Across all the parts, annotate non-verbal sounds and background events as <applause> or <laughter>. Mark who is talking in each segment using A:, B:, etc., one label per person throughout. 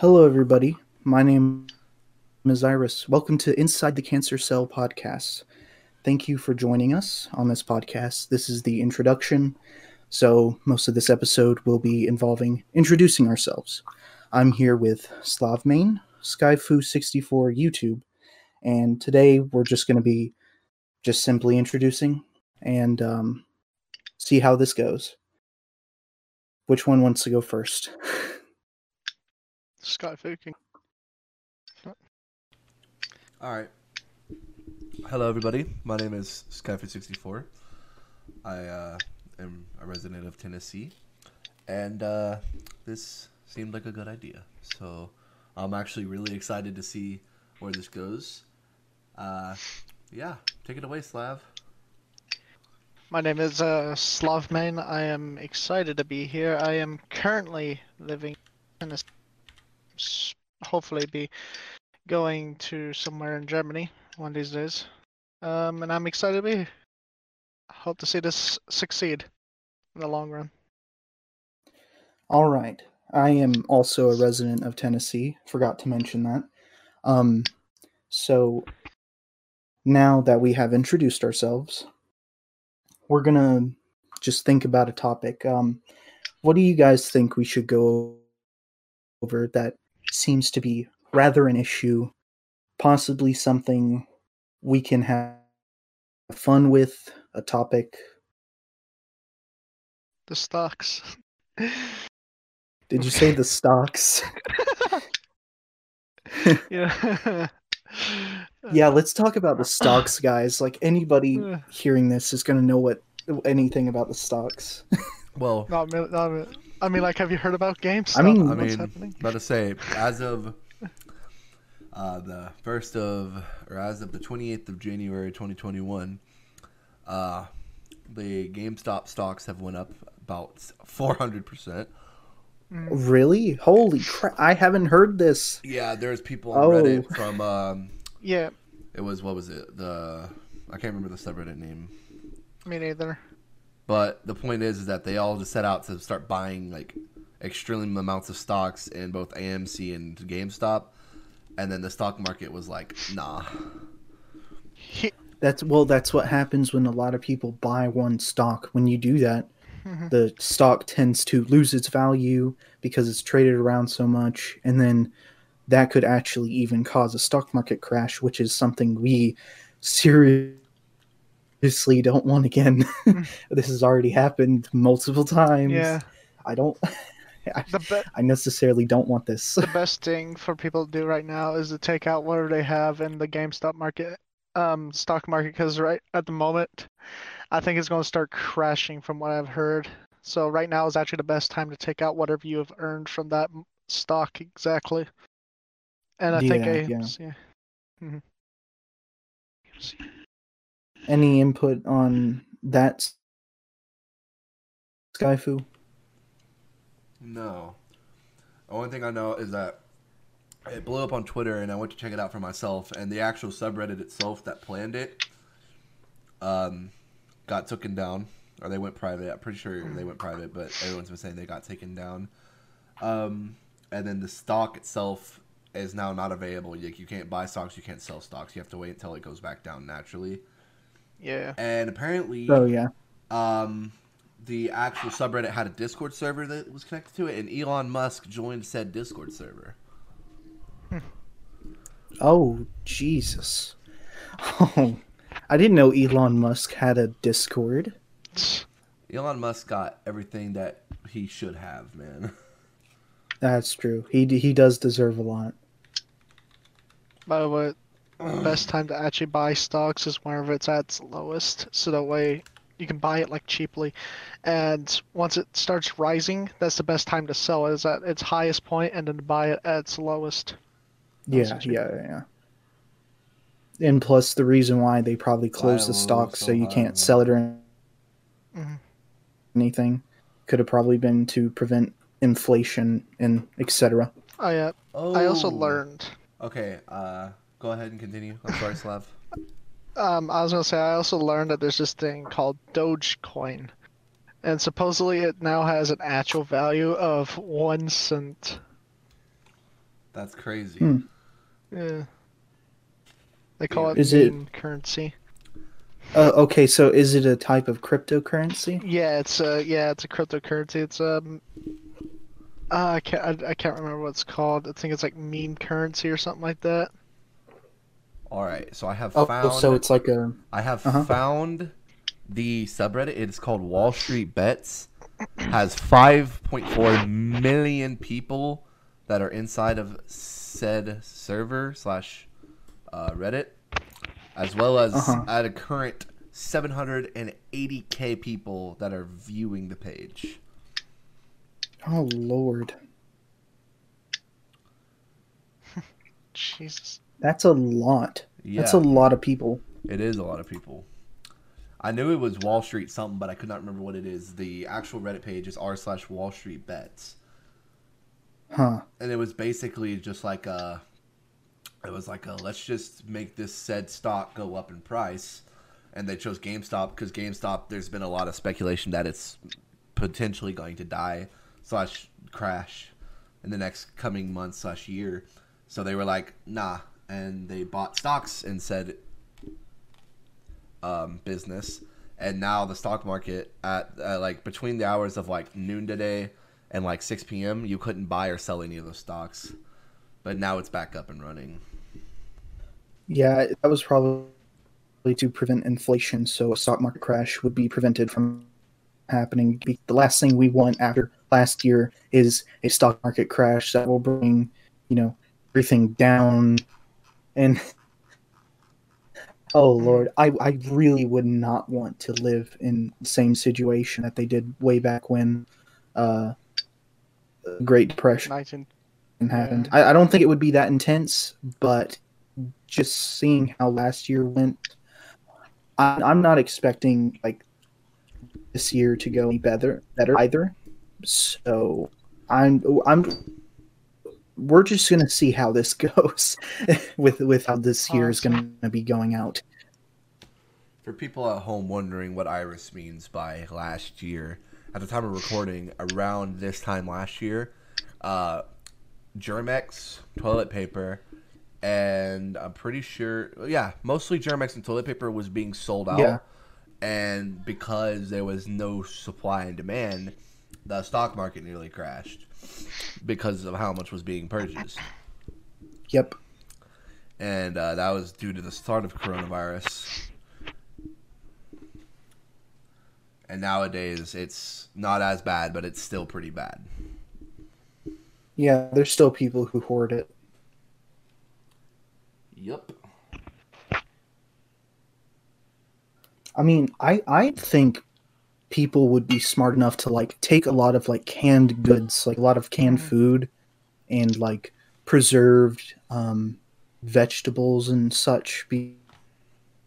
A: Hello, everybody. My name is Iris. Welcome to Inside the Cancer Cell podcast. Thank you for joining us on this podcast. This is the introduction, so most of this episode will be involving introducing ourselves. I'm here with Slavmain, Skyfu64 YouTube, and today we're just going to be just simply introducing and um, see how this goes. Which one wants to go first? <laughs>
B: Fuking.
C: All right. Hello, everybody. My name is Skyfit64. I uh, am a resident of Tennessee, and uh, this seemed like a good idea. So I'm actually really excited to see where this goes. Uh, yeah, take it away, Slav.
B: My name is uh, Slavmain. I am excited to be here. I am currently living in s- hopefully be going to somewhere in Germany one of these days. Um, and I'm excited to be. Hope to see this succeed in the long run.
A: All right. I am also a resident of Tennessee. Forgot to mention that. Um, so now that we have introduced ourselves, we're gonna just think about a topic. Um, what do you guys think we should go over that seems to be rather an issue, possibly something we can have fun with, a topic?
B: The stocks. <laughs>
A: Did you say the stocks? <laughs>
B: yeah. <laughs>
A: Yeah, let's talk about the stocks, guys. Like anybody hearing this is gonna know what anything about the stocks.
C: Well,
B: Not, really- not, really- I mean, like, have you heard about GameStop?
A: I mean-
C: I
B: What's
C: mean,
B: happening?
C: about to say, as of uh, the first of, or as of the 28th of January 2021, uh, the GameStop stocks have went up about 400%.
A: really? Holy crap! I haven't heard this.
C: Yeah, there's people on
A: Oh.
C: Reddit from, um,
B: Yeah,
C: it was, what was it? The, I can't remember the subreddit name.
B: me neither.
C: But the point is, is that they all just set out to start buying like extreme amounts of stocks in both AMC and GameStop, and then the stock market was like, nah.
A: That's well, that's what happens when a lot of people buy one stock. When you do that, <laughs> the stock tends to lose its value because it's traded around so much, and then that could actually even cause a stock market crash, which is something we <laughs> seriously don't want again. <laughs> this has already happened multiple times.
B: Yeah,
A: I don't. <laughs> I,
B: be-
A: I necessarily don't want this.
B: the best thing for people to do right now is to take out whatever they have in the GameStop market, um, stock market, because right at the moment, I think it's going to start crashing from what I've heard. So right now is actually the best time to take out whatever you have earned from that stock exactly. And I think
A: Yeah,
B: I,
A: yeah.
B: yeah. Mhm.
A: Any input on that, Skyfu?
C: No. The only thing I know is that it blew up on Twitter, and I went to check it out for myself. And the actual subreddit itself that planned it, um, got taken down, or they went private. I'm pretty sure they went private, but everyone's been saying they got taken down. Um, and then the stock itself is now not available. Like you can't buy stocks, you can't sell stocks. You have to wait until it goes back down naturally.
B: Yeah.
C: And apparently,
A: Oh yeah.
C: um, the actual subreddit had a Discord server that was connected to it, and Elon Musk joined said Discord server.
A: Oh Jesus. Oh, I didn't know Elon Musk had a Discord. <laughs>
C: Elon Musk got everything that he should have, man.
A: That's true. He d- he does deserve a lot.
B: By the way, the best time to actually buy stocks is whenever it's at its lowest, so that way you can buy it like cheaply. And once it starts rising, that's the best time to sell. Is at its highest point, and then buy it at its lowest.
A: Yeah,
B: That's
A: yeah, yeah. And plus, the reason why they probably closed the
C: low,
A: stock so
C: so
A: you can't
C: man.
A: sell it or
B: Mhm.
A: anything could have probably been to prevent inflation and etc.
B: Oh yeah.
C: Oh,
B: I also learned.
C: Okay, uh, go ahead and continue. I'm sorry, Slav. <laughs>
B: Um, I was gonna say I also learned that there's this thing called Dogecoin, and supposedly it now has an actual value of one cent.
C: That's crazy.
A: Hmm.
B: Yeah. They call it
A: Is it-
B: meme currency.
A: Uh, okay, so is it a type of cryptocurrency?
B: Yeah, it's a yeah, it's a cryptocurrency. It's um, uh, I can't I, I can't remember what it's called. I think it's like meme currency or something like that.
C: All right, so I have
A: Oh,
C: found.
A: so it's like a
C: I have
A: Uh-huh.
C: found the subreddit. It's called Wall Street Bets. Has 5.4 million people that are inside of said server slash uh, Reddit, as well as
A: Uh-huh.
C: at a current 780k people that are viewing the page.
A: oh lord, <laughs>
B: Jesus.
A: That's a lot.
C: Yeah,
A: That's a lot of people.
C: it is a lot of people. I knew it was Wall Street something, but I could not remember what it is. The actual Reddit page is r slash Wall Street Bets.
A: Huh.
C: and it was basically just like a it was like a let's just make this said stock go up in price and they chose GameStop because GameStop there's been a lot of speculation that it's potentially going to die slash crash in the next coming month slash year so they were like nah and they bought stocks and said um, business and now the stock market at uh, like between the hours of like noon today and like 6 p.m. you couldn't buy or sell any of those stocks but now it's back up and running
A: Yeah, that was probably to prevent inflation, so a stock market crash would be prevented from happening. The last thing we want after last year is a stock market crash that will bring, you know, everything down. And oh lord, I I really would not want to live in the same situation that they did way back when, uh, the Great Depression.
B: 19
A: happened. I, I don't think it would be that intense, but just seeing how last year went, I, I'm not expecting like this year to go any better, better either. So I'm I'm we're just gonna see how this <laughs> goes with with how this year is gonna be going out.
C: For people at home wondering what Iris means by last year, at the time of recording, around this time last year, uh, Germ-X toilet paper, and I'm pretty sure, yeah, mostly Germ-X and toilet paper was being sold out.
A: Yeah.
C: And because there was no supply and demand, the stock market nearly crashed because of how much was being purchased.
A: Yep.
C: And uh, that was due to the start of coronavirus. And nowadays, it's not as bad, but it's still pretty bad.
A: Yeah, there's still people who hoard it.
C: Yep.
A: I mean, I I think people would be smart enough to like take a lot of like canned goods, like a lot of canned
B: Mhm.
A: food and like preserved um vegetables and such be-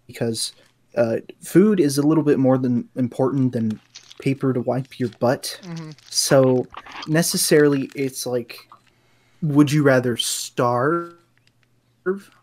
A: because uh food is a little bit more than important than paper to wipe your butt.
B: hmm
A: So necessarily it's like would you rather starve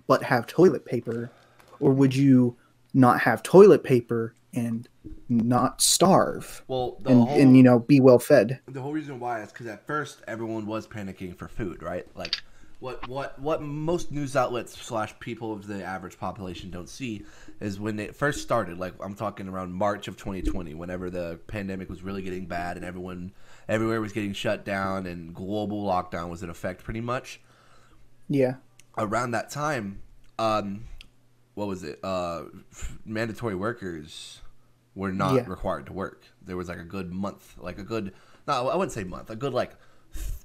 A: but have toilet paper or would you not have toilet paper and not starve
C: Well,
A: and,
C: whole
A: and you know be well fed
C: the whole reason why is because at first everyone was panicking for food, right? Like what what what most news outlets slash people of the average population don't see is when it first started. Like I'm talking around March of 2020, whenever the pandemic was really getting bad and everyone everywhere was getting shut down and global lockdown was in effect, pretty much.
A: yeah
C: Around that time, um, what was it? Uh, mandatory workers were not
A: Yeah.
C: required to work. There was like a good month, like a good, no, I wouldn't say month, a good like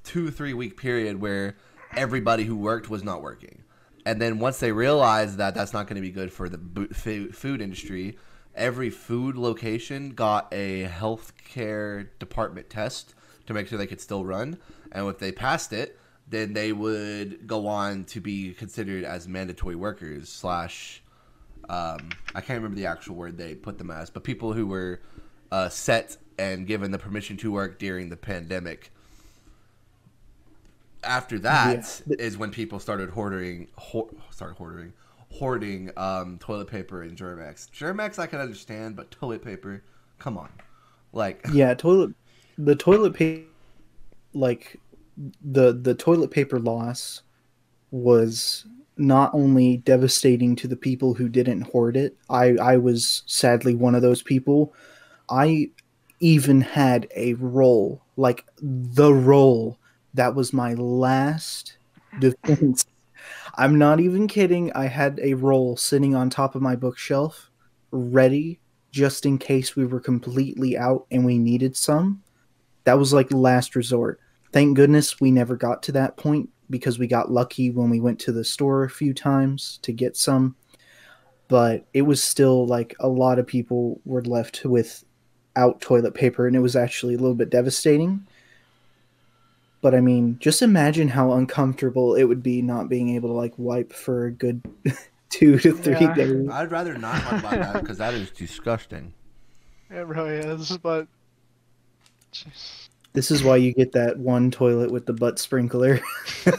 C: two, three week period where everybody who worked was not working. And then once they realized that that's not going to be good for the food industry, every food location got a healthcare department test to make sure they could still run. And if they passed it, then they would go on to be considered as mandatory workers slash um, I can't remember the actual word they put them as, but people who were uh, set and given the permission to work during the pandemic. After that is
A: Yeah.
C: when people started hoarding, ho- started hoarding, hoarding um, toilet paper and Germ-X. Germ-X I can understand, but toilet paper, come on, like <laughs>
A: yeah toilet the toilet paper like the the toilet paper loss was not only devastating to the people who didn't hoard it. I I was sadly one of those people. I even had a roll, like the roll that was my last defense. <laughs> I'm not even kidding. I had a roll sitting on top of my bookshelf ready just in case we were completely out and we needed some. That was like last resort. Thank goodness we never got to that point because we got lucky when we went to the store a few times to get some. But it was still like a lot of people were left without toilet paper, and it was actually a little bit devastating. But I mean, just imagine how uncomfortable it would be not being able to like wipe for a good <laughs> two to three
B: Yeah.
A: days.
C: I'd rather not talk about that because that is disgusting.
B: It really is, but. Jeez.
A: This is why you get that one toilet with the butt sprinkler. <laughs>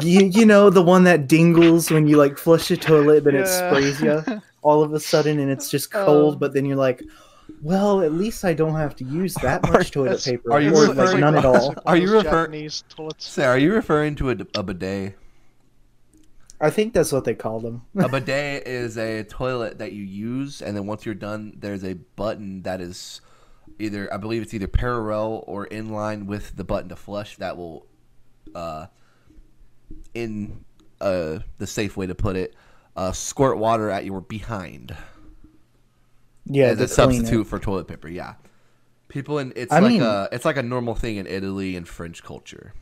A: you, you know, the one that dingles when you like flush the toilet, but it sprays you all of a sudden and it's just cold,
B: Um,
A: but then you're like, well, at least I don't have to use that much toilet
B: It's-
A: paper.
C: are you
A: or
B: It's
A: like
C: referring-
A: none at all.
C: Are you
B: those
C: refer-
B: Japanese toilets?
C: Say, are you referring to a, a bidet?
A: I think that's what they call them.
C: a <laughs> bidet is a toilet that you use, and then once you're done, there's a button that is either I believe it's either parallel or in line with the button to flush that will, uh, in uh the safe way to put it, uh, squirt water at your behind
A: Yeah,
C: as a
A: it.
C: substitute for toilet paper. Yeah, people in it's
A: I
C: like
A: mean-
C: a it's like a normal thing in Italy and French culture.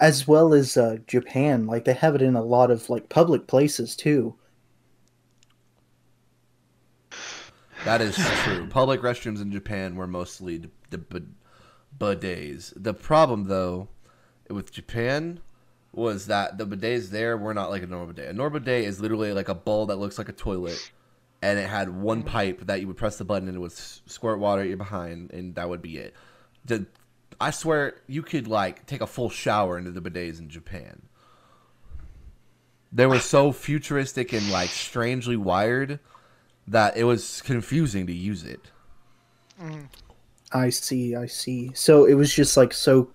A: as well as uh, Japan. Like they have it in a lot of like public places too.
C: That is true. Public restrooms in Japan were mostly the, bid- bidets. The problem, though, with Japan was that the bidets there were not like a normal bidet. A normal bidet is literally like a bowl that looks like a toilet, and it had one pipe that you would press the button and it would squirt water at your behind, and that would be it. The, I swear you could like take a full shower into the bidets in Japan. They were so futuristic and like strangely wired that it was confusing to use it. Mm-hmm.
A: I see, I see. So it was just like so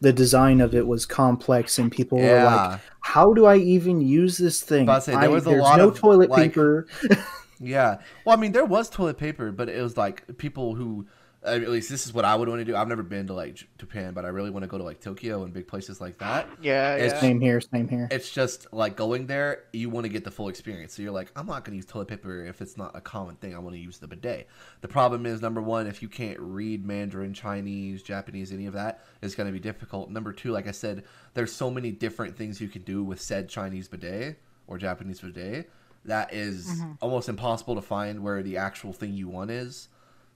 A: the design of it was complex and people were like, How do I even use this thing?
C: Say, there was a
A: there's
C: lot
A: no
C: of,
A: toilet
C: like-
A: paper. <laughs>
C: Yeah. Well, I mean, there was toilet paper, but it was like people who, uh, at least this is what I would want to do. I've never been to like Japan, but I really want to go to like Tokyo and big places like that.
B: Yeah,
C: It's-
B: yeah.
A: Same here, same here.
C: It's just like going there, you want to get the full experience. So you're like, I'm not going to use toilet paper if it's not a common thing. I want to use the bidet. The problem is, number one, if you can't read Mandarin, Chinese, Japanese, any of that, it's going to be difficult. Number two, like I said, there's so many different things you can do with said Chinese bidet or Japanese bidet that is almost impossible to find where the actual thing you want is.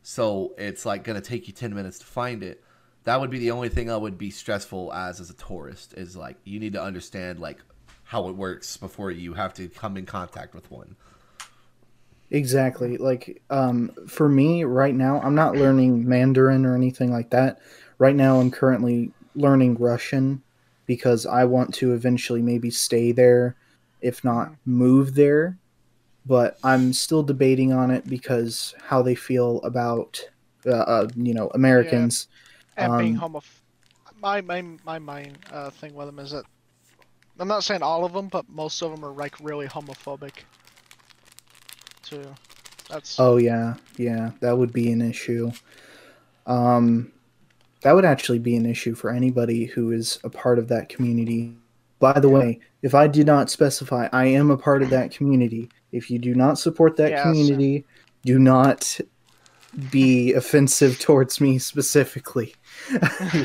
C: So it's like going to take you 10 minutes to find it. That would be the only thing I would be stressful as as a tourist is like you need to understand like how it works before you have to come in contact with one.
A: Exactly. Like um for me right now, I'm not learning Mandarin or anything like that. Right now I'm currently learning Russian because I want to eventually maybe stay there, if not move there. But I'm still debating on it because how they feel about uh, uh you know, Americans.
B: and being
A: um,
B: homoph my my my main uh, thing with them is that I'm not saying all of them, but most of them are like really homophobic. Too. That's
A: Oh yeah, yeah, that would be an issue. Um, that would actually be an issue for anybody who is a part of that community. By the way, if I did not specify, I am a part of that community. If you do not support that
B: Yeah,
A: community, do not be offensive towards me specifically. <laughs>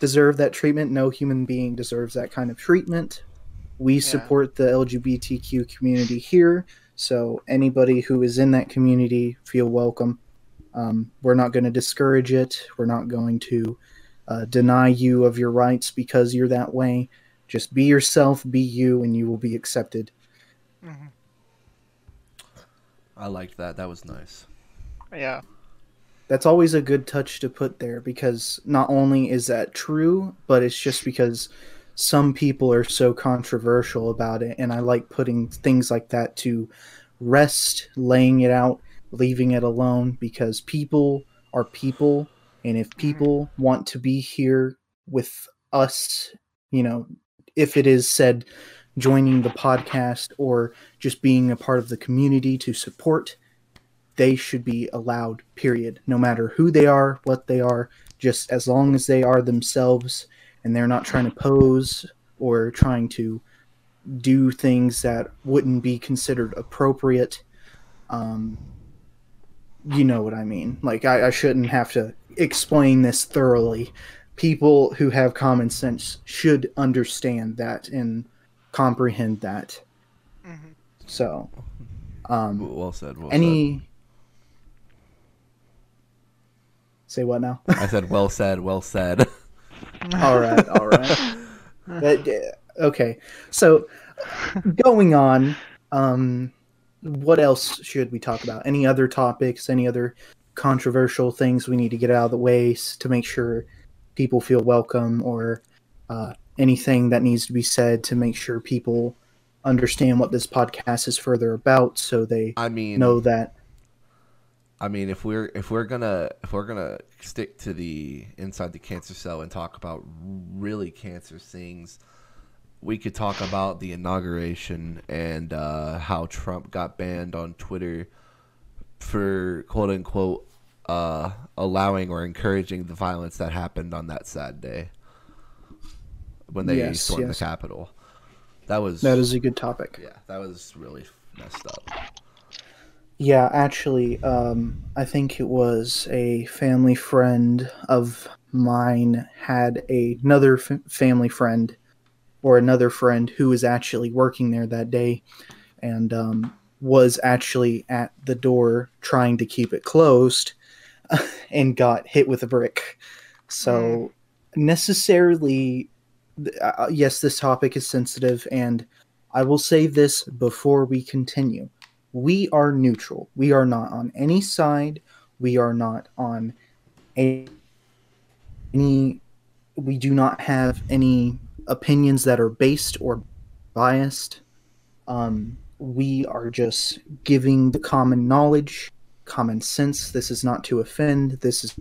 A: Deserve that treatment? No human being deserves that kind of treatment. We support the LGBTQ community here, so anybody who is in that community feel welcome. Um, we're not going to discourage it. We're not going to uh, deny you of your rights because you're that way. Just be yourself, be you, and you will be accepted.
B: Mhm.
C: I liked that. That was nice.
B: yeah.
A: That's always a good touch to put there because not only is that true, but it's just because some people are so controversial about it. And I like putting things like that to rest, laying it out, leaving it alone because people are people. And if people want to be here with us you know, if it is said joining the podcast or just being a part of the community to support, they should be allowed, period. No matter who they are, what they are, just as long as they are themselves and they're not trying to pose or trying to do things that wouldn't be considered appropriate. Um, you know what I mean. Like, I, I shouldn't have to explain this thoroughly. People who have common sense should understand that and comprehend that.
B: Mhm.
A: So, um,
C: Well said. Well
A: any. Say what now?
C: I said well said. Well said. <laughs>
A: all right, all right. But, uh, okay, so going on, um, what else should we talk about? Any other topics? Any other controversial things we need to get out of the way to make sure people feel welcome, or uh, anything that needs to be said to make sure people understand what this podcast is further about, so they
C: I mean,
A: know that
C: I mean, if we're if we're gonna if we're gonna stick to the inside the cancer cell and talk about really cancer things, we could talk about the inauguration and uh, how Trump got banned on Twitter for quote unquote uh, allowing or encouraging the violence that happened on that sad day when they
A: Yes,
C: stormed
A: yes.
C: the Capitol. That was
A: that is a good topic.
C: yeah, that was really messed up.
A: Yeah, actually, um, I think it was a family friend of mine had a, another f- family friend or another friend who was actually working there that day and um, was actually at the door trying to keep it closed <laughs> and got hit with a brick. So, necessarily, th- uh, yes, this topic is sensitive, and I will say this before we continue we are neutral. We are not on any side. We are not on any. We do not have any opinions that are based or biased. Um, we are just giving the common knowledge, common sense. This is not to offend. This is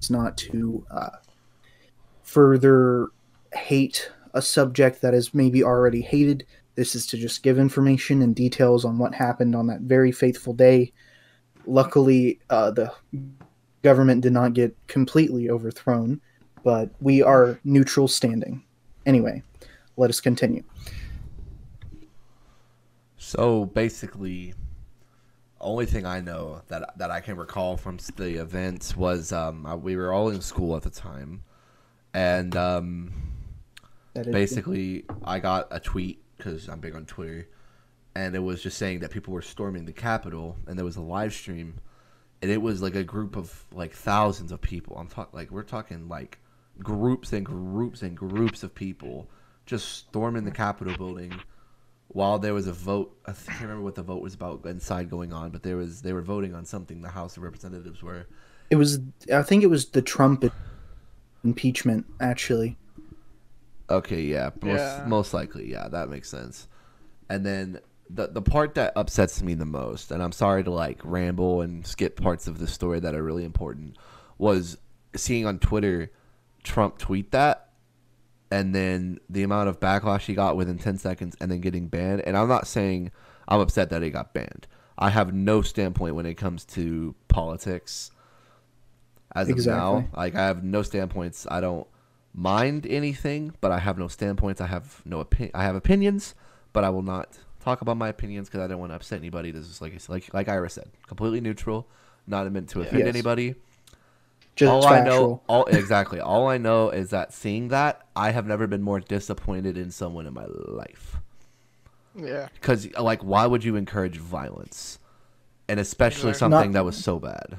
A: is not to uh, further hate a subject that is maybe already hated. This is to just give information and details on what happened on that very faithful day. Luckily, uh, the government did not get completely overthrown, but we are neutral standing. Anyway, let us continue.
C: So basically, only thing I know that that I can recall from the events was um, uh, we were all in school at the time, and um, basically I got a tweet because I'm big on Twitter, and it was just saying that people were storming the Capitol, and there was a live stream, and it was like a group of like thousands of people. I'm talking like we're talking like groups and groups and groups of people just storming the Capitol building while there was a vote. I can't remember what the vote was about inside going on, but there was they were voting on something. The House of Representatives were.
A: It was. I think it was the Trump impeachment. Actually,
C: Okay, yeah, most
B: Yeah.
C: most likely, yeah, that makes sense. And then the the part that upsets me the most, and I'm sorry to like ramble and skip parts of the story that are really important, was seeing on Twitter Trump tweet that, and then the amount of backlash he got within 10 seconds, and then getting banned. And I'm not saying I'm upset that he got banned. I have no standpoint when it comes to politics. As of now, like I have no standpoints. I don't mind anything, but I have no standpoints. I have no opinion. I have opinions, but I will not talk about my opinions because I don't want to upset anybody. This is like like like Ira said, completely neutral, not meant to offend
A: Yes.
C: anybody.
A: just
C: all I know, all <laughs> exactly, all I know is that seeing that, I have never been more disappointed in someone in my life.
B: Yeah.
C: Because like, why would you encourage violence, and especially
B: Exactly.
C: something
A: Not-
C: that was so bad?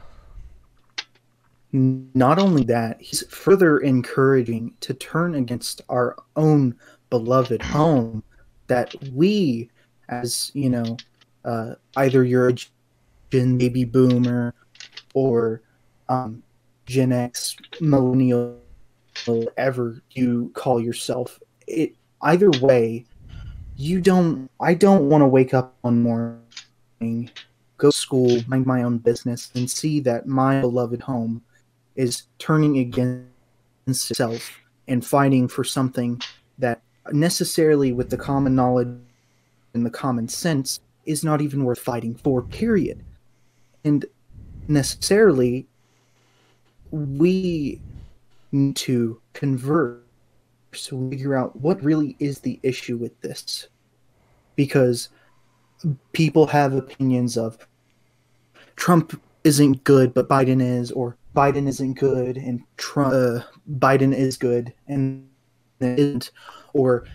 A: Not only that, he's further encouraging to turn against our own beloved home that we, as you know, uh, either you're a Gen baby boomer or um, Gen X millennial, whatever you call yourself, it either way, you don't. I don't want to wake up one morning, go to school, mind my own business, and see that my beloved home. Is- turning against itself and fighting for something that necessarily with the common knowledge and the common sense is not even worth fighting for period. And necessarily we need to converse to figure out what really is the issue with this. Because people have opinions of Trump isn't good but Biden is or Biden isn't good and Trump uh, Biden is good and isn't or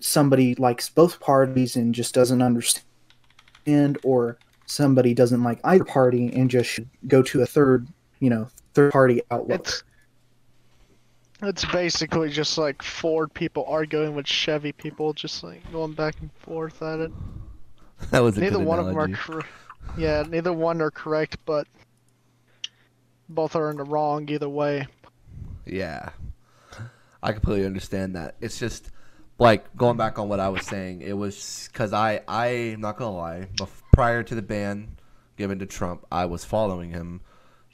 A: somebody likes both parties and just doesn't understand or somebody doesn't like either party and just should go to a third you know third party outlook
B: It's it's basically just like Ford people arguing with Chevy people, just like going back and forth at it.
C: That was a
B: Neither
C: good
B: one of them are
C: analogy.
B: correct. Yeah, neither one are correct, but both are in the wrong either way.
C: Yeah. I completely understand that. It's just like going back on what I was saying. It was because I, I'm not gonna lie. bef- Prior to the ban given to Trump, I was following him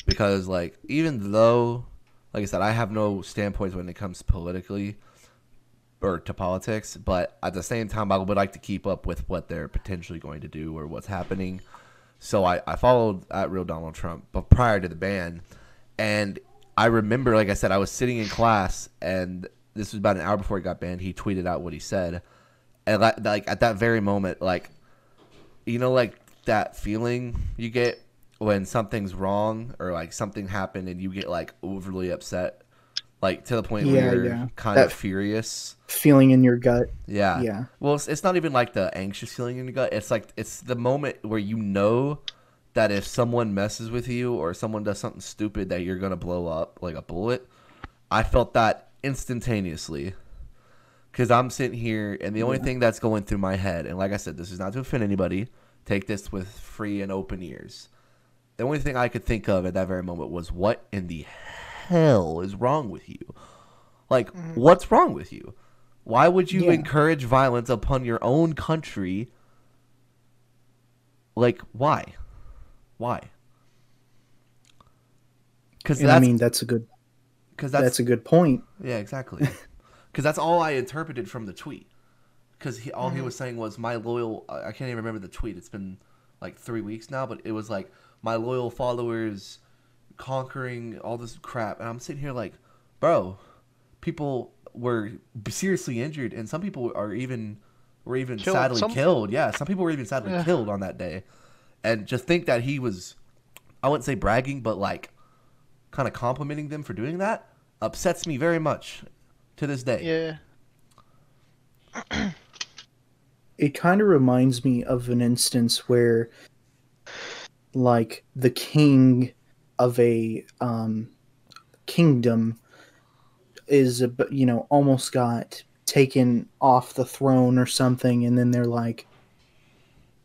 C: because, like, even though, like I said, I have no standpoints when it comes politically or to politics, but at the same time, I would like to keep up with what they're potentially going to do or what's happening. So I, I followed at real Donald Trump, but prior to the ban, and I remember, like I said, I was sitting in class, and this was about an hour before he got banned. He tweeted out what he said, and like, like at that very moment, like you know, like that feeling you get when something's wrong or like something happened and you get like overly upset, like to the point
A: Yeah,
C: where you're
A: yeah.
C: kind
A: That-
C: of furious.
A: feeling in your gut
C: Yeah.
A: yeah
C: Well, it's, it's not even like the anxious feeling in your gut. It's like it's the moment where you know that if someone messes with you or someone does something stupid that you're gonna blow up like a bullet. I felt that instantaneously because I'm sitting here and the only thing that's going through my head, and like I said, this is not to offend anybody. Take this with free and open ears. The only thing I could think of at that very moment was, what in the hell is wrong with you? Like, mm-hmm. what's wrong with you? Why would you
A: Yeah.
C: encourage violence upon your own country? Like, why? Why? Because
A: i
C: that's
A: mean that's a good
C: because
A: that's,
C: that's,
A: a good point
C: yeah exactly <laughs> because that's all I interpreted from the tweet. Because he, all he mm-hmm. was saying was my loyal. I can't even remember the tweet. It's been like three weeks now, but it was like my loyal followers conquering all this crap, and I'm sitting here like, bro, people were seriously injured, and some people are even were even
B: Killed.
C: sadly
B: Some-
C: killed. Yeah, some people were even sadly
B: Yeah.
C: killed on that day, and just think that he was, I wouldn't say bragging, but like, kind of complimenting them for doing that upsets me very much to this day.
B: Yeah.
A: it kind of reminds me of an instance where like the king of a um kingdom is you know almost got taken off the throne or something and then they're like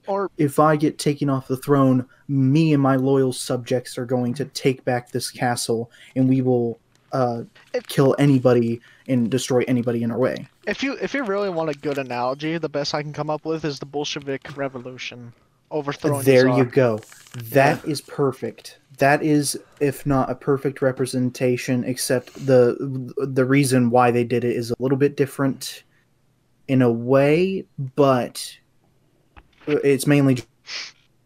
B: Or
A: if i get taken off the throne me and my loyal subjects are going to take back this castle and we will uh kill anybody and destroy anybody in our way
B: if you if you really want a good analogy, the best I can come up with is the Bolshevik Revolution, overthrowing.
A: There you go. That is perfect. That is, if not a perfect representation, except the the reason why they did it is a little bit different in a way, but it's mainly just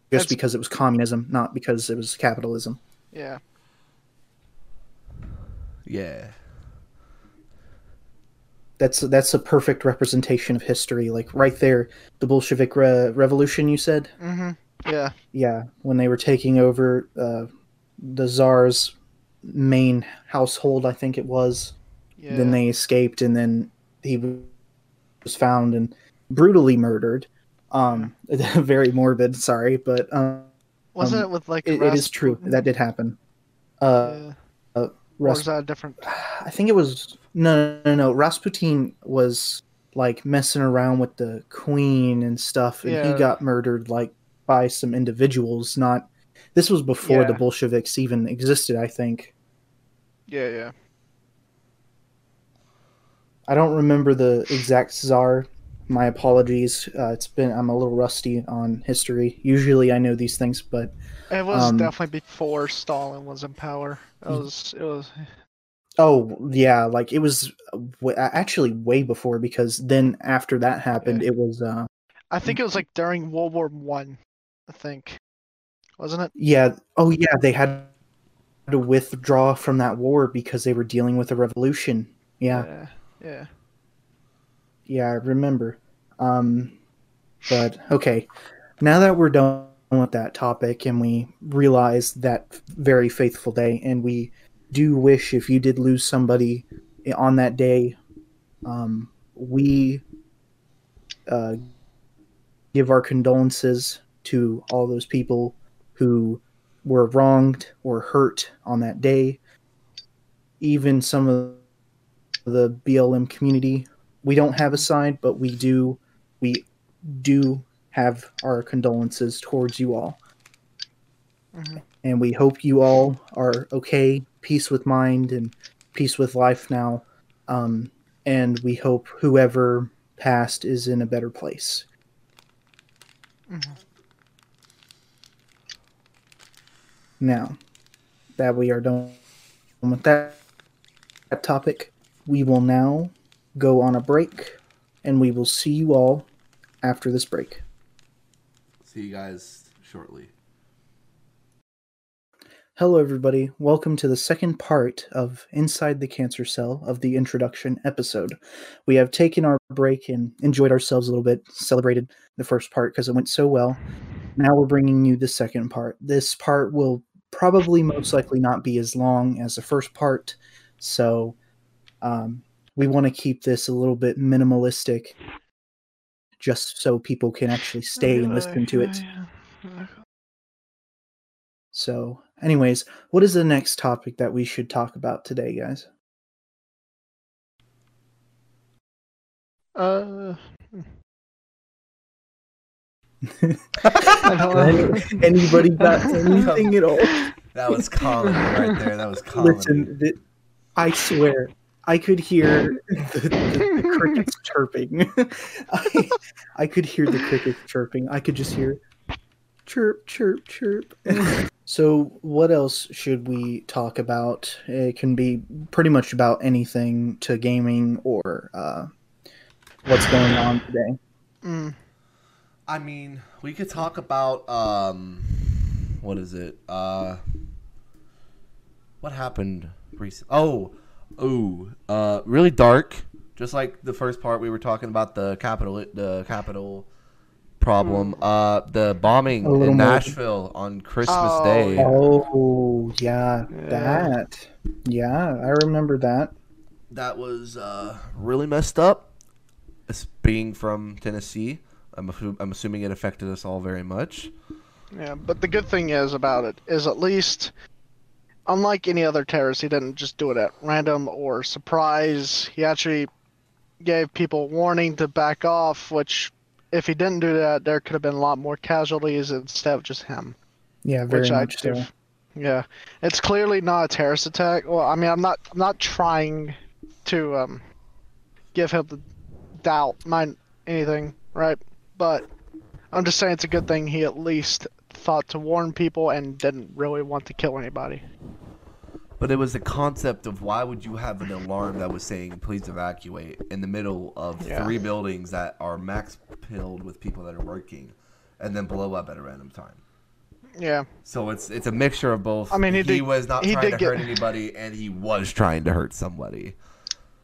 B: That's-
A: because it was communism, not because it was capitalism.
B: Yeah.
C: Yeah.
A: That's that's a perfect representation of history. Like right there, the Bolshevik re- Revolution. You said,
B: mm-hmm. Yeah.
A: yeah, when they were taking over uh, the czar's main household, I think it was.
B: Yeah.
A: Then they escaped, and then he was found and brutally murdered. Um, <laughs> very morbid. Sorry, but um,
B: Wasn't
A: um,
B: it with like?
A: it, it is true that did happen. Uh,
B: Yeah. Or
A: Ras-
B: that a different?
A: I think it was no, no, no. Rasputin was like messing around with the queen and stuff, and
B: Yeah.
A: he got murdered like by some individuals. Not this was before the Bolsheviks even existed. I think
B: Yeah, yeah.
A: I don't remember the exact czar. My apologies. Uh, it's been I'm a little rusty on history. Usually I know these things, but
B: It was
A: Um,
B: definitely before Stalin was in power. It was. It was.
A: Oh yeah, like it was w- actually way before because then after that happened,
B: Yeah.
A: it was uh
B: I think it was like during World War One. I, think, wasn't it?
A: yeah. Oh yeah, they had to withdraw from that war because they were dealing with a revolution. Yeah,
B: Yeah. Yeah.
A: yeah, I remember. Um, but okay, now that we're done with that topic and we realize that very faithful day, and we do wish if you did lose somebody on that day, um, we uh, give our condolences to all those people who were wronged or hurt on that day. Even some of the BLM community, we don't have a side, but we do, we do have our condolences towards you all
B: Mhm.
A: and we hope you all are okay, peace with mind and peace with life now. Um, and we hope whoever passed is in a better place.
B: Mhm.
A: Now that we are done with that, that topic, we will now go on a break and we will see you all after this break.
C: See you guys shortly.
A: Hello, everybody. Welcome to the second part of Inside the Cancer Cell of the introduction episode. We have taken our break and enjoyed ourselves a little bit, celebrated the first part because it went so well. Now we're bringing you the second part. This part will probably most likely not be as long as the first part, so um, we want to keep this a little bit minimalistic just so people can actually stay and listen to it. So, anyways, what is the next topic that we should talk about today, guys?
B: Uh, I don't know. <laughs>
A: Anybody got <laughs> anything at all?
C: That was comedy right there. That was comedy.
A: Listen, th- I swear, I could hear the, the, the crickets chirping. <laughs> I, I could hear the crickets chirping. I could just hear chirp, chirp, chirp. so, what else should we talk about? It can be pretty much about anything to gaming or uh, what's going on today.
B: Mm,
C: I mean, we could talk about um, what is it? Uh, what happened recently? Oh, oh, uh, really dark. Just like the first part, we were talking about the Capitol, the Capitol problem. Uh, the bombing
A: A little
C: in
A: more.
C: Nashville on Christmas
B: Oh,
C: Day.
B: yeah.
A: Oh, yeah,
B: Yeah.
A: that. Yeah, I remember that.
C: That was uh, really messed up. It's being from Tennessee. I'm, I'm assuming it affected us all very much.
B: yeah, but the good thing is about it is at least, unlike any other terrorist, he didn't just do it at random or surprise. He actually gave people warning to back off, which, if he didn't do that, there could have been a lot more casualties instead of just him.
A: Yeah, very
B: which I
A: much so.
B: Yeah, it's clearly not a terrorist attack. Well, I mean, I'm not, I'm not trying to um, give him the doubt, mind anything, right? But I'm just saying it's a good thing he at least thought to warn people and didn't really want to kill anybody.
C: But it was the concept of why would you have an alarm that was saying please evacuate in the middle of
B: Yeah.
C: three buildings that are max filled with people that are working and then blow up at a random time.
B: Yeah,
C: So it's it's a mixture of both.
B: I mean, he did-
C: was not
B: he
C: trying
B: did
C: to hurt anybody and he was trying to hurt somebody.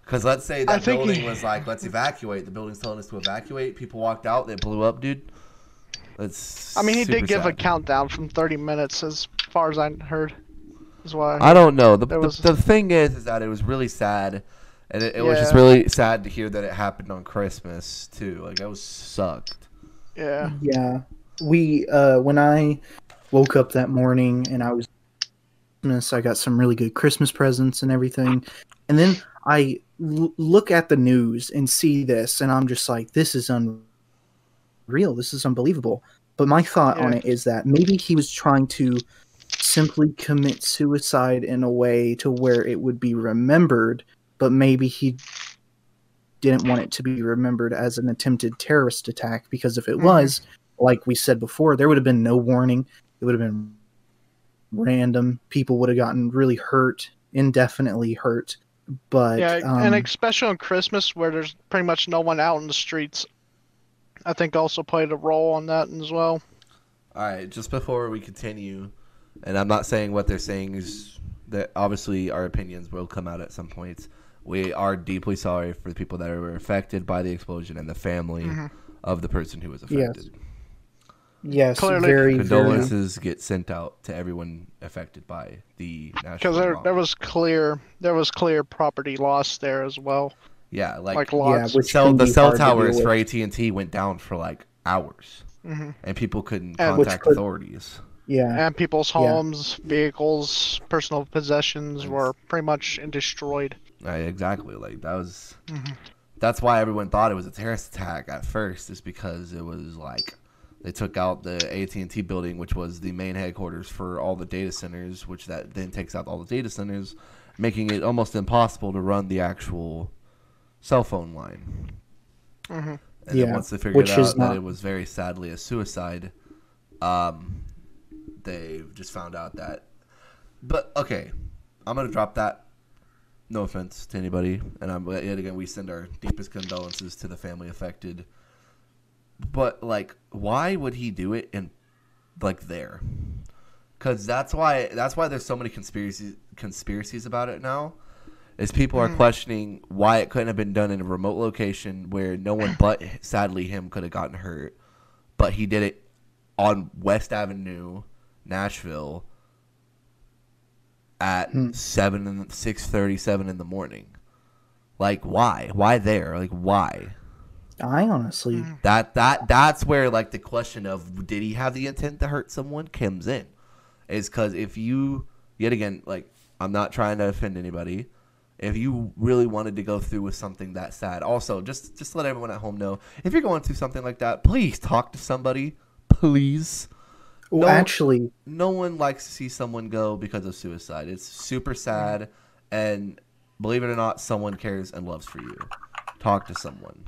C: Because let's say that
B: think
C: building
B: he-
C: was like, let's evacuate. The building's telling us to evacuate. People walked out. They blew up, dude. That's.
B: I mean, he did give a countdown from 30 minutes, as far as I heard. Is why.
C: I don't know. The, the,
B: was-
C: the thing is, is that it was really sad, and it, it was just really sad to hear that it happened on Christmas too. Like that was sucked.
B: yeah.
A: Yeah, we uh, when I woke up that morning and I was Christmas, I got some really good Christmas presents and everything, and then I l- look at the news and see this, and I'm just like, this is unreal. This is unbelievable. But my thought on it is that maybe he was trying to simply commit suicide in a way to where it would be remembered, but maybe he didn't want it to be remembered as an attempted terrorist attack because if it
B: Mhm.
A: was, like we said before, there would have been no warning. It would have been random. People would have gotten really hurt, indefinitely hurt. But
B: yeah,
A: um,
B: and especially on Christmas where there's pretty much no one out in the streets, I think also played a role on that as well.
C: All right, just before we continue, and I'm not saying what they're saying is that obviously our opinions will come out at some points. We are deeply sorry for the people that were affected by the explosion and the family
B: Mhm.
C: of the person who was affected.
A: yes,
B: Clearly-
A: very, very.
C: Condolences get sent out to everyone affected by the national.
B: Because there,
C: bomb.
B: there was clear there was clear property loss there as well,
C: yeah, like,
B: like,
A: Yeah,
B: lots.
A: which
C: cell, the cell
A: hard to
C: towers for AT and T went down for like hours,
B: hmm
C: and people couldn't
B: And-
C: contact
A: could-
C: authorities.
A: Yeah,
B: and people's
A: Yeah.
B: homes, vehicles, personal possessions were pretty much destroyed.
C: Right, exactly. Like that was.
B: Mhm.
C: That's why everyone thought it was a terrorist attack at first, is because it was like they took out the AT and T building, which was the main headquarters for all the data centers, which that then takes out all the data centers, making it almost impossible to run the actual cell phone line.
B: hmm
C: And
A: Yeah,
C: then once they figured
A: which
C: out that
A: not-
C: it was very sadly a suicide, um, they just found out that. But okay, I'm gonna drop that. No offense to anybody, and I'm yet again we send our deepest condolences to the family affected. But like, why would he do it in like there? Because that's why that's why there's so many conspiracies conspiracies about it now. Is people are
B: Mhm.
C: questioning why it couldn't have been done in a remote location where no one but sadly him could have gotten hurt, but he did it on West Avenue, Nashville, at
A: Hmm.
C: seven and six thirty seven in the morning. Like why? Why there? Like why?
A: I honestly,
B: Mhm.
C: That that that's where like the question of did he have the intent to hurt someone comes in, is because if you yet again like I'm not trying to offend anybody, if you really wanted to go through with something that sad, also just just let everyone at home know if you're going through something like that, please talk to somebody, please.
A: well,
C: No.
A: actually,
C: No one likes to see someone go because of suicide. It's super sad, and believe it or not, someone cares and loves for you. Talk to someone.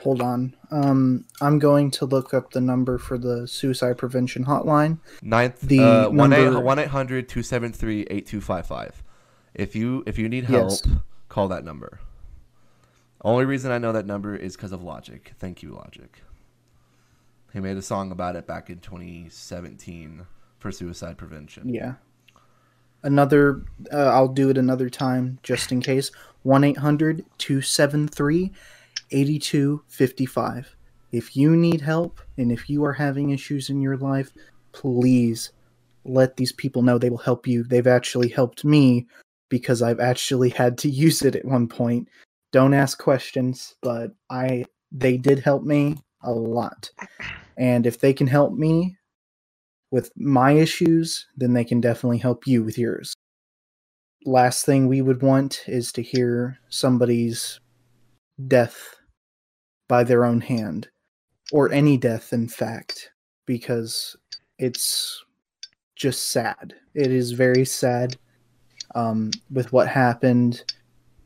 A: Hold on. Um, I'm going to look up the number for the suicide prevention hotline.
C: Ninth,
A: The
C: uh, one eight
A: number-
C: one eight hundred two seven three eight two five five. If you if you need help,
A: Yes.
C: call that number. Only reason I know that number is because of Logic. Thank you, Logic. He made a song about it back in 2017 for suicide prevention.
A: Yeah. Another, uh, I'll do it another time just in case. 1 800 273 8255. If you need help and if you are having issues in your life, please let these people know they will help you. They've actually helped me because I've actually had to <laughs> use it at one point. Don't ask questions, but I they did help me a lot. And if they can help me with my issues, then they can definitely help you with yours. Last thing we would want is to hear somebody's death by their own hand, or any death, in fact, because it's just sad. It is very sad um, with what happened,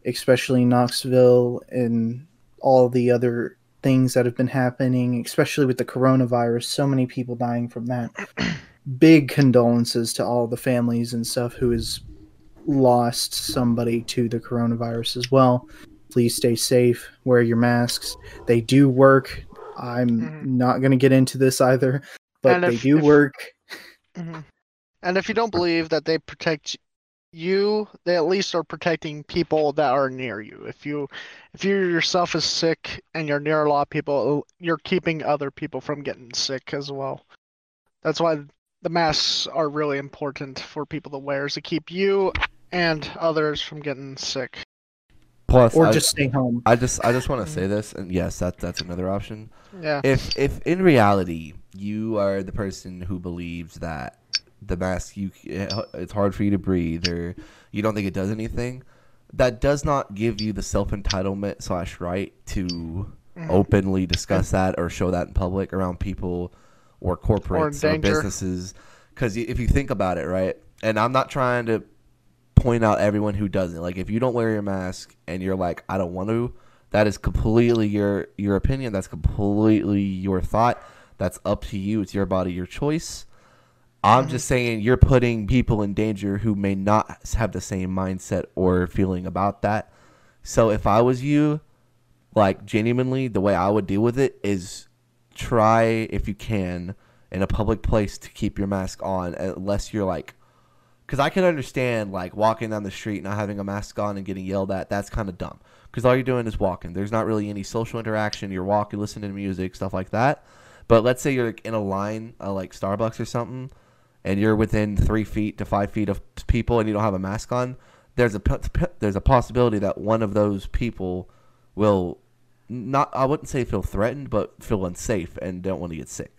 A: especially in Knoxville and all the other things that have been happening, especially with the coronavirus. So many people dying from that. <clears throat> Big condolences to all the families and stuff who has lost somebody to the coronavirus as well. Please stay safe, wear your masks. They do work. I'm
B: Mhm.
A: not going to get into this either, but
B: And
A: they
B: if-
A: do
B: if-
A: work.
B: hmm And if you don't believe that they protect you, they at least are protecting people that are near you. If you, if you yourself is sick and you're near a lot of people, you're keeping other people from getting sick as well. That's why the masks are really important for people to wear, is to keep you and others from getting sick.
C: Plus,
A: Or
C: I,
A: just stay home.
C: I just I just want to say this, and yes, that that's another option.
B: Yeah.
C: if if in reality you are the person who believes that the mask you it's hard for you to breathe or you don't think it does anything that does not give you the self-entitlement slash right to
B: Mhm.
C: openly discuss that or show that in public around people or corporates or,
B: danger.
C: businesses because if you think about it right and i'm not trying to point out everyone who doesn't. Like if you don't wear your mask and you're like i don't want to that is completely your your opinion. That's completely your thought. That's up to you. It's your body your choice. I'm
B: Mhm.
C: just saying you're putting people in danger who may not have the same mindset or feeling about that. So if I was you, like genuinely, the way I would deal with it is try if you can in a public place to keep your mask on unless you're like because I can understand like walking down the street not having a mask on and getting yelled at. That's kind of dumb because all you're doing is walking. There's not really any social interaction. You're walking, listening to music, stuff like that. But let's say you're like, in a line, uh, like Starbucks or something, and you're within three feet to five feet of people, and you don't have a mask on. There's a there's a possibility that one of those people will not I wouldn't say feel threatened, but feel unsafe and don't want to get sick.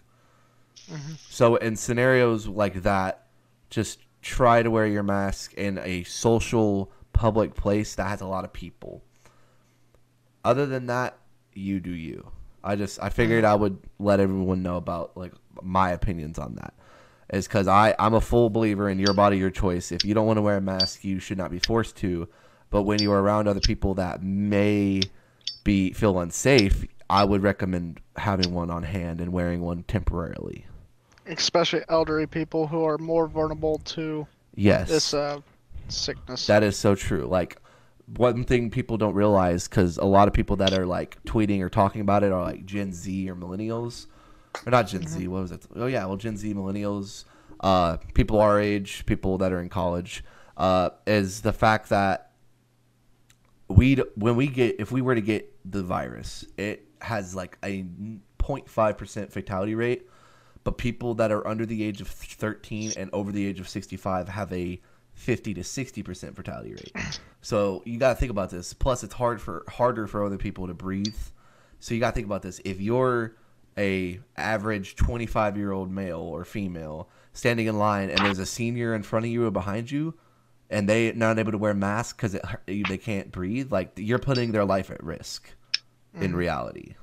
B: Mhm.
C: So in scenarios like that, just try to wear your mask in a social public place that has a lot of people. Other than that, you do you. I just I figured I would let everyone know about like my opinions on that. Is because I I'm a full believer in your body, your choice. If you don't want to wear a mask, you should not be forced to. But when you are around other people that may be feel unsafe, I would recommend having one on hand and wearing one temporarily.
B: Especially elderly people who are more vulnerable to
C: Yes.
B: this uh, sickness.
C: That is so true. Like one thing people don't realize because a lot of people that are like tweeting or talking about it are like Gen Z or millennials, or not Gen Z. What was it? Oh yeah, well Gen Z, millennials, uh, people our age, people that are in college, uh, is the fact that we when we get if we were to get the virus, it has like a 0.5 percent fatality rate, but people that are under the age of 13 and over the age of 65 have a 50 to 60 percent fatality rate. So you got to think about this. Plus, it's hard for harder for other people to breathe. So you got to think about this. If you're a average 25 year old male or female standing in line and there's a senior in front of you or behind you and they not able to wear masks because they can't breathe like you're putting their life at risk in mm. reality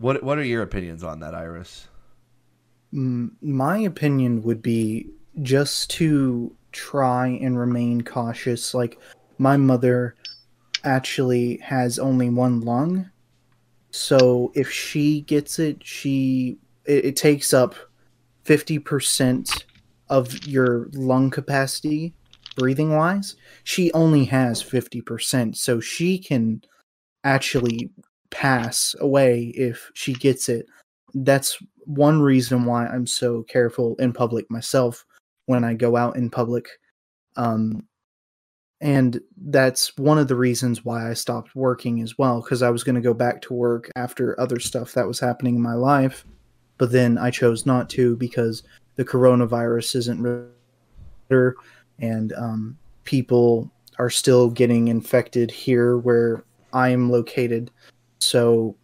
C: what what are your opinions on that iris
A: Mm, My opinion would be just to try and remain cautious. Like, my mother actually has only one lung. So if she gets it, she it, it takes up 50% of your lung capacity breathing wise. She only has 50%. So she can actually pass away if she gets it. That's one reason why I'm so careful in public myself when I go out in public. Um, and that's one of the reasons why I stopped working as well, because I was going to go back to work after other stuff that was happening in my life. But then I chose not to because the coronavirus isn't better and um, people are still getting infected here where I'm located. So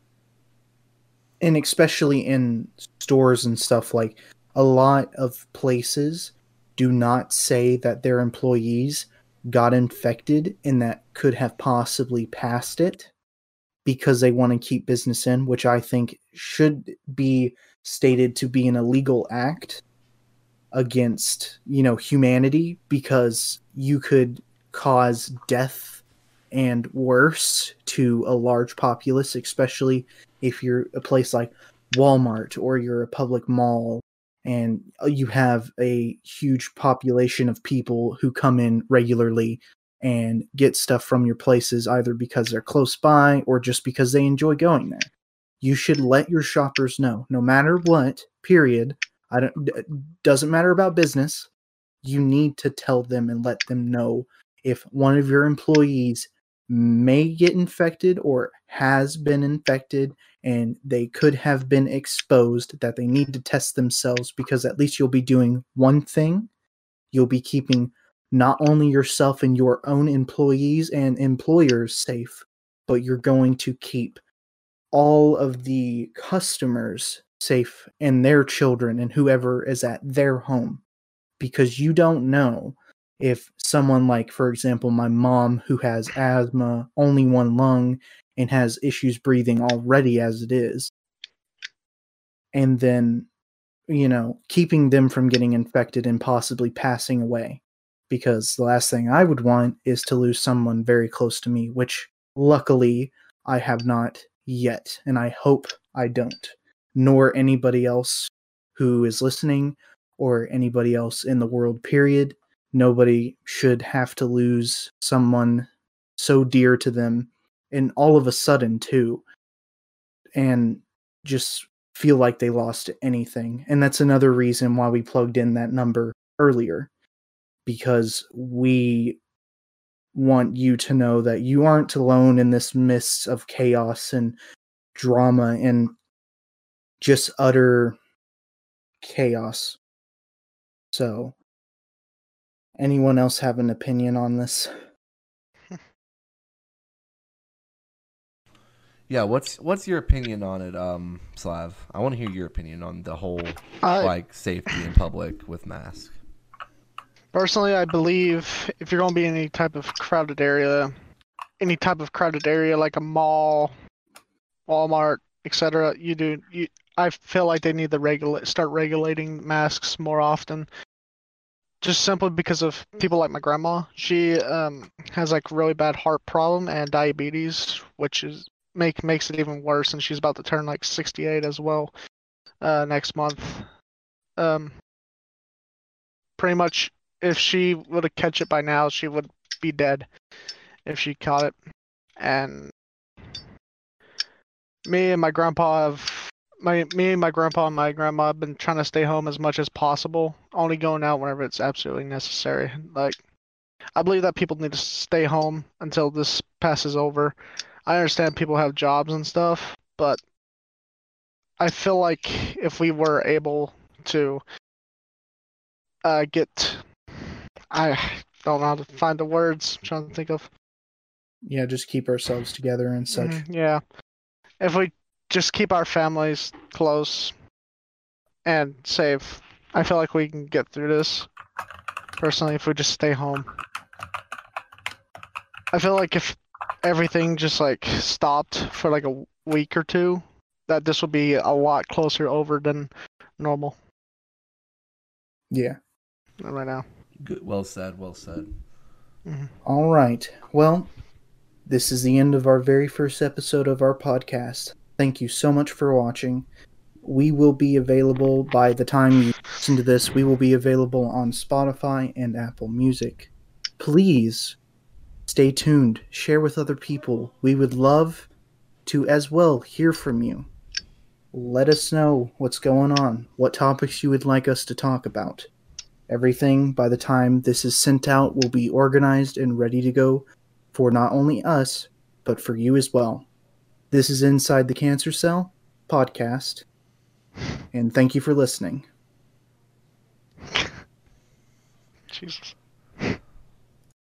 A: and especially in stores and stuff like a lot of places do not say that their employees got infected and that could have possibly passed it because they want to keep business in which i think should be stated to be an illegal act against you know humanity because you could cause death and worse to a large populace especially if you're a place like Walmart or you're a public mall and you have a huge population of people who come in regularly and get stuff from your places either because they're close by or just because they enjoy going there. You should let your shoppers know no matter what, period. I don't doesn't matter about business. You need to tell them and let them know if one of your employees may get infected or has been infected and they could have been exposed that they need to test themselves because at least you'll be doing one thing. You'll be keeping not only yourself and your own employees and employers safe but you're going to keep all of the customers safe and their children and whoever is at their home because you don't know if someone like for example my mom who has asthma only one lung and has issues breathing already as it is and then you know keeping them from getting infected and possibly passing away because the last thing i would want is to lose someone very close to me which luckily i have not yet and i hope i don't nor anybody else who is listening or anybody else in the world, period. Nobody should have to lose someone so dear to them and all of a sudden, too, and just feel like they lost anything. And that's another reason why we plugged in that number earlier because we want you to know that you aren't alone in this mist of chaos and drama and just utter chaos. So, anyone else have an opinion on this? <laughs>
C: Yeah, what's what's your opinion on it, um, Slav? I want to hear your opinion on the whole
B: I,
C: like safety in public with masks.
B: Personally, I believe if you're going to be in any type of crowded area, any type of crowded area like a mall, Walmart, etc., you do. You, I feel like they need to regulate, start regulating masks more often. Just simply because of people like my grandma. She um, has like really bad heart problem and diabetes, which is make makes it even worse. And she's about to turn like 68 as well uh, next month. Um, pretty much if she would have catch it by now, she would be dead if she caught it. And me and my grandpa have my me and my grandpa and my grandma have been trying to stay home as much as possible, only going out whenever it's absolutely necessary. Like I believe that people need to stay home until this passes over. I understand people have jobs and stuff, but I feel like if we were able to uh, get I don't know how to find the words. I'm trying to think of.
A: Yeah, just keep ourselves together and such.
B: Mm, yeah. If we just keep our families close and safe, I feel like we can get through this. Personally, if we just stay home. I feel like if everything just like stopped for like a week or two, that this would be a lot closer over than normal.
A: Yeah.
B: Right now.
C: Good, well said. Well said.
A: Mm-hmm. All right. Well, this is the end of our very first episode of our podcast. Thank you so much for watching. We will be available by the time you listen to this. We will be available on Spotify and Apple Music. Please stay tuned, share with other people. We would love to as well hear from you. Let us know what's going on, what topics you would like us to talk about. Everything by the time this is sent out will be organized and ready to go for not only us, but for you as well. This is Inside the Cancer Cell podcast, and thank you for listening. <laughs>
B: Jesus.